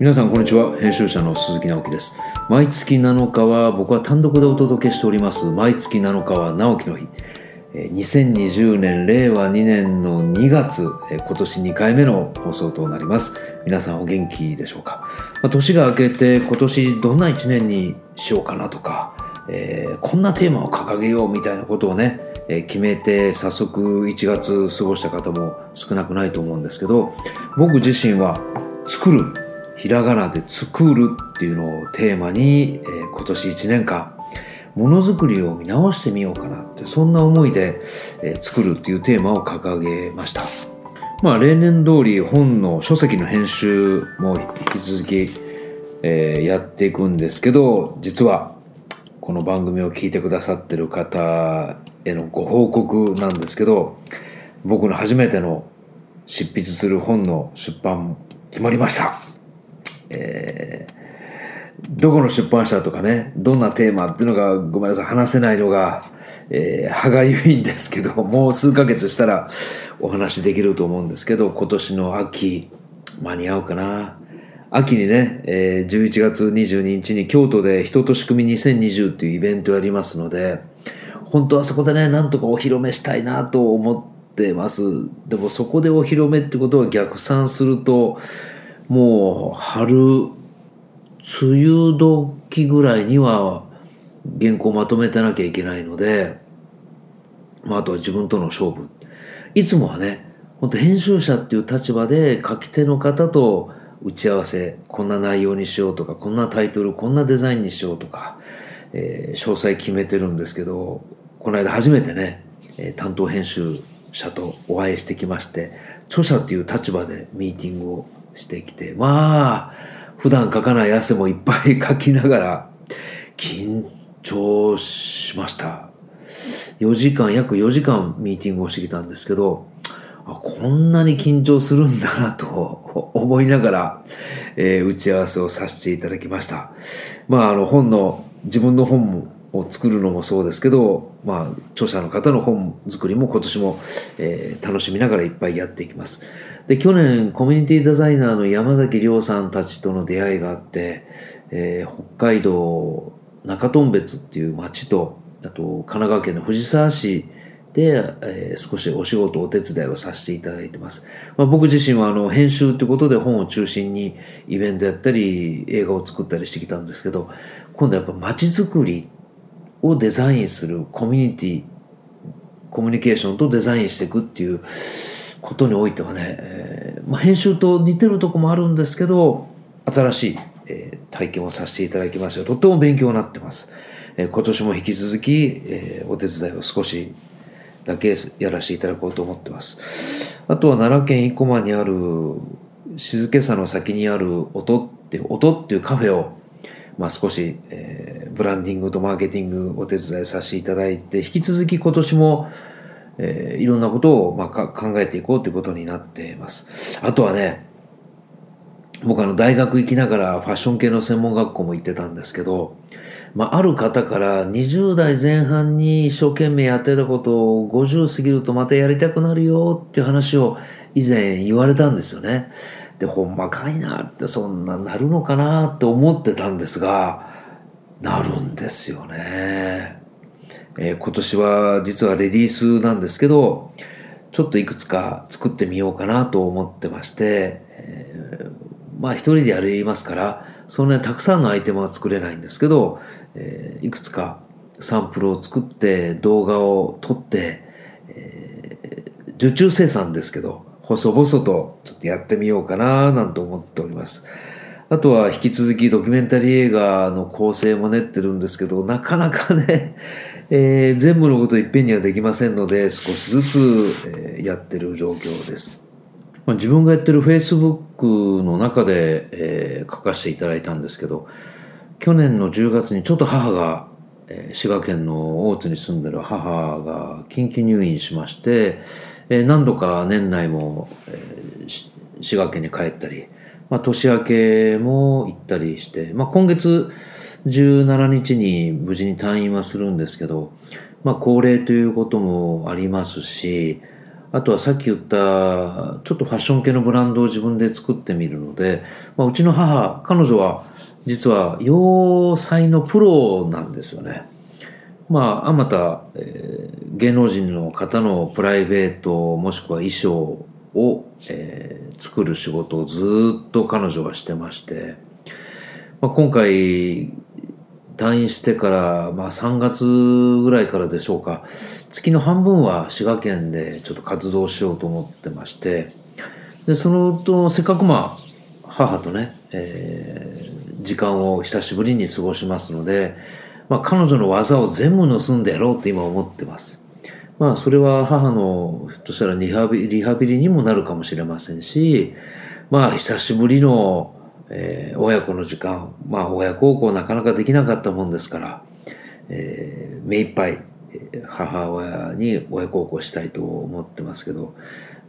皆さんこんにちは。編集者の鈴木直樹です。毎月7日は僕は単独でお届けしております。毎月7日は直樹の日。2020年令和2年の2月今年2回目の放送となります。皆さんお元気でしょうか、年が明けて今年どんな1年にしようかなとか、えー、こんなテーマを掲げようみたいなことをね、えー、決めて早速1月過ごした方も少なくないと思うんですけど僕自身は作るひらがなで作るっていうのをテーマに、えー、今年1年間ものづくりを見直してみようかなってそんな思いで、えー、作るっていうテーマを掲げました。まあ例年通り本の書籍の編集も引き続き、えー、やっていくんですけど実はこの番組を聞いてくださってる方へのご報告なんですけど僕の初めての執筆する本の出版決まりました。えー、どこの出版社とかね、どんなテーマっていうのがごめんなさい、話せないのが、えー、歯がゆいんですけど、もう数ヶ月したらお話できると思うんですけど、今年の秋、間に合うかな。秋にね、えー、11月22日に京都で人と仕組み2020っていうイベントやりますので、本当はそこでね、なんとかお披露目したいなと思ってます。でもそこでお披露目ってことは逆算すると、もう春梅雨時ぐらいには原稿まとめてなきゃいけないので、まあ、あとは自分との勝負。いつもはね本当編集者っていう立場で書き手の方と打ち合わせこんな内容にしようとかこんなタイトルこんなデザインにしようとか、えー、詳細決めてるんですけどこの間初めてね、えー、担当編集者とお会いしてきまして著者っていう立場でミーティングをしてきて、まあ、普段書かない汗もいっぱい書きながら、緊張しました。4時間、約4時間ミーティングをしてきたんですけど、こんなに緊張するんだなと思いながら、えー、打ち合わせをさせていただきました。まあ、あの本の、自分の本を作るのもそうですけど、まあ、著者の方の本作りも今年も、えー、楽しみながらいっぱいやっていきます。で、去年、コミュニティデザイナーの山崎亮さんたちとの出会いがあって、えー、北海道中頓別っていう町と、あと、神奈川県の藤沢市で、えー、少しお仕事、お手伝いをさせていただいてます。まあ、僕自身はあの編集ってことで本を中心にイベントやったり映画を作ったりしてきたんですけど、今度やっぱ街づくりをデザインするコミュニティ、コミュニケーションとデザインしていくっていうことにおいてはね、えー、まあ、編集と似てるとこもあるんですけど、新しい、えー、体験をさせていただきましてとっても勉強になってます。えー、今年も引き続き、えお手伝いを少しだけやらせていただこうと思ってます。あとは奈良県生駒にある静けさの先にある音っていう、音っていうカフェをまあ、少し、えー、ブランディングとマーケティングお手伝いさせていただいて、引き続き今年も、えー、いろんなことを、まあ、考えていこうということになっています。あとはね、僕あの大学行きながらファッション系の専門学校も行ってたんですけど、まあ、ある方から20代前半に一生懸命やってたことを50過ぎるとまたやりたくなるよっていう話を以前言われたんですよね。で、ほんまかいなってそんななるのかなって思ってたんですが、なるんですよね。えー、今年は実はレディースなんですけど、ちょっといくつか作ってみようかなと思ってまして、えー、まあ一人でやりますから、そんなにたくさんのアイテムは作れないんですけど、えー、いくつかサンプルを作って動画を撮って、えー、受注生産ですけど、細々とちょっとやってみようかななんて思っております。あとは引き続きドキュメンタリー映画の構成も練ってるんですけど、なかなかね、えー、全部のこといっぺんにはできませんので、少しずつ、えー、やってる状況です。まあ、自分がやってる Facebook の中で、えー、書かせていただいたんですけど、去年の10月にちょっと母が、えー、滋賀県の大津に住んでる母が緊急入院しまして、えー、何度か年内も、えー、滋賀県に帰ったり、まあ、年明けも行ったりして、まあ、今月17日に無事に退院はするんですけど、まあ、高齢ということもありますし、あとはさっき言ったちょっとファッション系のブランドを自分で作ってみるので、まあ、うちの母彼女は実は洋裁のプロなんですよね。まあ、あまた、えー、芸能人の方のプライベートもしくは衣装を、えー、作る仕事をずっと彼女はしてまして、まあ、今回退院してから、まあ、3月ぐらいからでしょうか月の半分は滋賀県でちょっと活動しようと思ってましてでそのとせっかくまあ母とね、えー、時間を久しぶりに過ごしますのでまあ、彼女の技を全部盗んでやろうって今思ってます。まあ、それは母の、ひょっとしたらリハビリハビリにもなるかもしれませんし、まあ、久しぶりの、えー、親子の時間、まあ、親孝行なかなかできなかったもんですから、えー、目いっぱい、母親に親孝行したいと思ってますけど、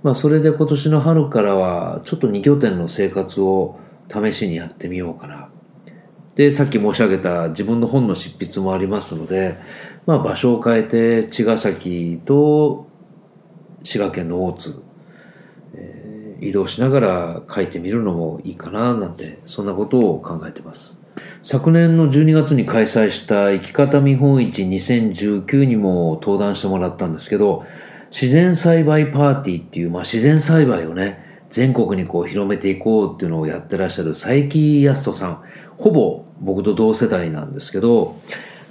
まあ、それで今年の春からは、ちょっと二拠点の生活を試しにやってみようかな。で、さっき申し上げた自分の本の執筆もありますので、まあ場所を変えて茅ヶ崎と滋賀県の大津、えー、移動しながら書いてみるのもいいかななんて、そんなことを考えてます。昨年の12月に開催した生き方見本市2019にも登壇してもらったんですけど、自然栽培パーティーっていう、まあ自然栽培をね、全国にこう広めていこうっていうのをやってらっしゃる佐伯康人さん。ほぼ僕と同世代なんですけど、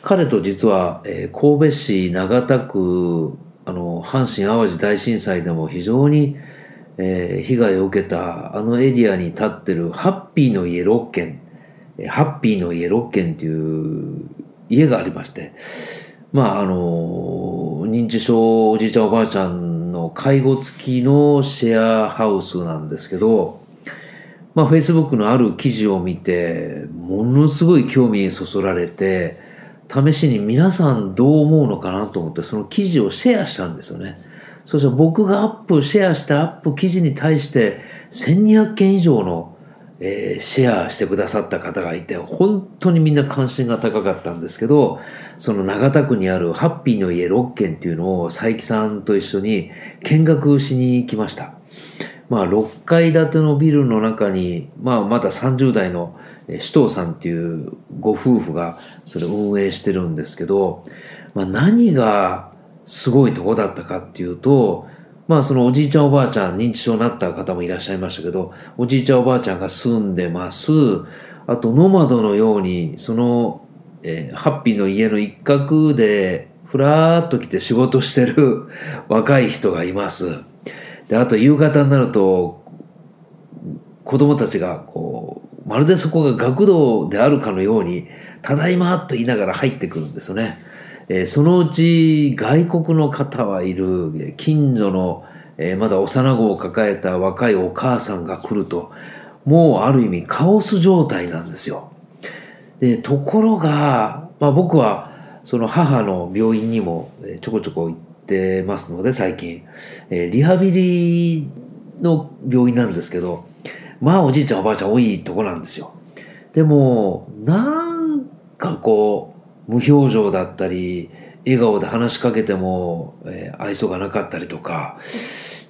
彼と実は、えー、神戸市長田区、あの、阪神淡路大震災でも非常に、えー、被害を受けたあのエリアに立ってるハッピーの家6軒、ハッピーの家6軒っていう家がありまして、まああの、認知症おじいちゃんおばあちゃんの介護付きのシェアハウスなんですけど、まあ、Facebook のある記事を見て、ものすごい興味そそられて、試しに皆さんどう思うのかなと思って、その記事をシェアしたんですよね。そしたら僕がアップ、シェアしたアップ記事に対して、1200件以上の、えー、シェアしてくださった方がいて、本当にみんな関心が高かったんですけど、その長田区にあるハッピーの家6軒っていうのを佐伯さんと一緒に見学しに行きました。まあ、6階建てのビルの中に、まあ、まだ30代の首藤さんっていうご夫婦がそれ運営してるんですけど、まあ、何がすごいとこだったかっていうと、まあそのおじいちゃんおばあちゃん認知症になった方もいらっしゃいましたけど、おじいちゃんおばあちゃんが住んでます。あとノマドのように、その、えー、ハッピーの家の一角でふらーっと来て仕事してる 若い人がいます。で、あと夕方になると、子供たちがこう、まるでそこが学童であるかのように、ただいまと言いながら入ってくるんですよね。えー、そのうち外国の方はいる、近所の、えー、まだ幼子を抱えた若いお母さんが来ると、もうある意味カオス状態なんですよ。で、ところが、まあ僕はその母の病院にもちょこちょこ行って、ますので、最近。えー、リハビリの病院なんですけど、まあおじいちゃんおばあちゃん多いとこなんですよ。でも、なんかこう、無表情だったり、笑顔で話しかけても、えー、愛想がなかったりとか、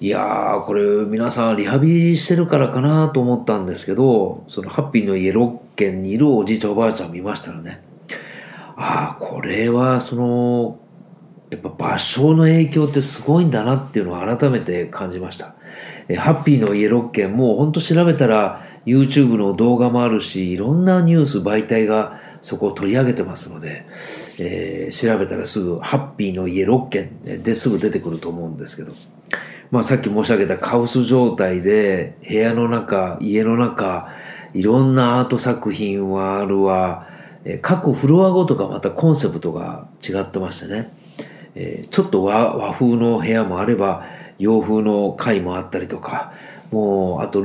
いやー、これ皆さんリハビリしてるからかなと思ったんですけど、そのハッピーの家6軒にいるおじいちゃんおばあちゃん見ましたらね、ああ、これはそのやっぱ場所の影響ってすごいんだなっていうのを改めて感じました。えハッピーの家6軒もうほんと調べたら YouTube の動画もあるし、いろんなニュース媒体がそこを取り上げてますので、えー、調べたらすぐハッピーの家6軒ですぐ出てくると思うんですけど、まあさっき申し上げたカオス状態で部屋の中、家の中、いろんなアート作品はあるわ、各フロアごとがまたコンセプトが違ってましてね。えー、ちょっと和風の部屋もあれば洋風の階もあったりとかもうあと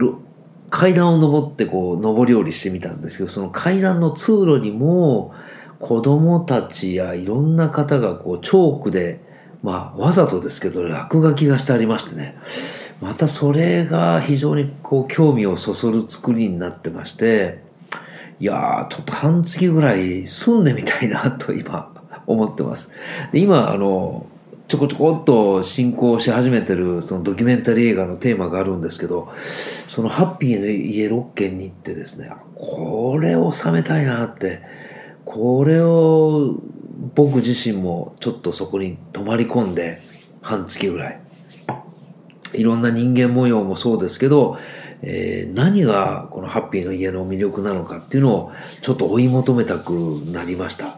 階段を登ってこう上り下りしてみたんですけどその階段の通路にも子供たちやいろんな方がこうチョークでまあわざとですけど落書きがしてありましてねまたそれが非常にこう興味をそそる作りになってましていやーちょっと半月ぐらい住んでみたいなと今思ってます。で今、あの、ちょこちょこっと進行し始めてるそのドキュメンタリー映画のテーマがあるんですけどそのハッピーの家6軒に行ってですねこれを収めたいなってこれを僕自身もちょっとそこに泊まり込んで半月ぐらいいろんな人間模様もそうですけど、えー、何がこのハッピーの家の魅力なのかっていうのをちょっと追い求めたくなりました。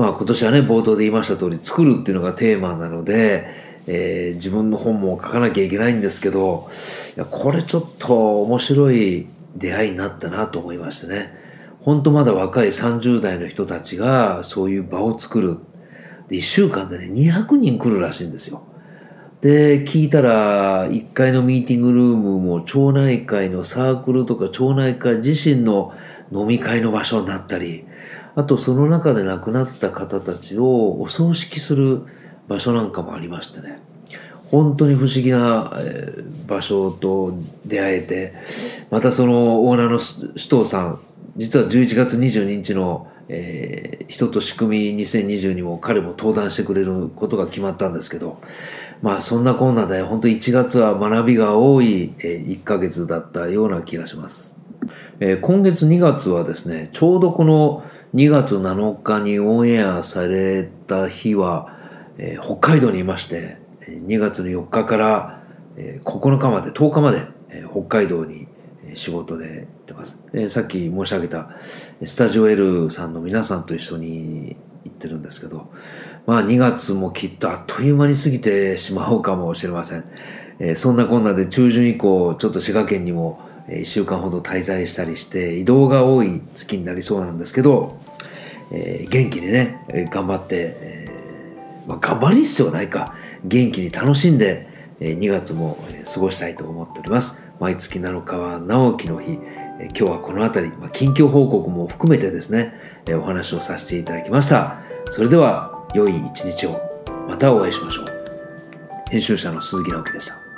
まあ今年はね、冒頭で言いました通り、作るっていうのがテーマなので、えー、自分の本も書かなきゃいけないんですけど、いやこれちょっと面白い出会いになったなと思いましてね。本当まだ若い30代の人たちがそういう場を作る。で、1週間でね、200人来るらしいんですよ。で、聞いたら、1階のミーティングルームも町内会のサークルとか町内会自身の飲み会の場所になったり、あとその中で亡くなった方たちをお葬式する場所なんかもありましてね。本当に不思議な場所と出会えて、またそのオーナーの首藤さん、実は11月22日の、えー、人と仕組み2020にも彼も登壇してくれることが決まったんですけど、まあそんなこんなで本当1月は学びが多い1ヶ月だったような気がします。えー、今月2月はですね、ちょうどこの2月7日にオンエアされた日は、えー、北海道にいまして、2月の4日から、えー、9日まで、10日まで、えー、北海道に仕事で行ってます、えー。さっき申し上げたスタジオ L さんの皆さんと一緒に行ってるんですけど、まあ2月もきっとあっという間に過ぎてしまうかもしれません。えー、そんなこんなで中旬以降、ちょっと滋賀県にも1週間ほど滞在したりして移動が多い月になりそうなんですけど、えー、元気にね頑張って、えー、まあ、頑張る必要ないか。元気に楽しんで2月も過ごしたいと思っております。毎月7日は直樹の日。今日はこの辺り、まあ、近況報告も含めてですねお話をさせていただきました。それでは良い一日を。またお会いしましょう。編集者の鈴木直樹でした。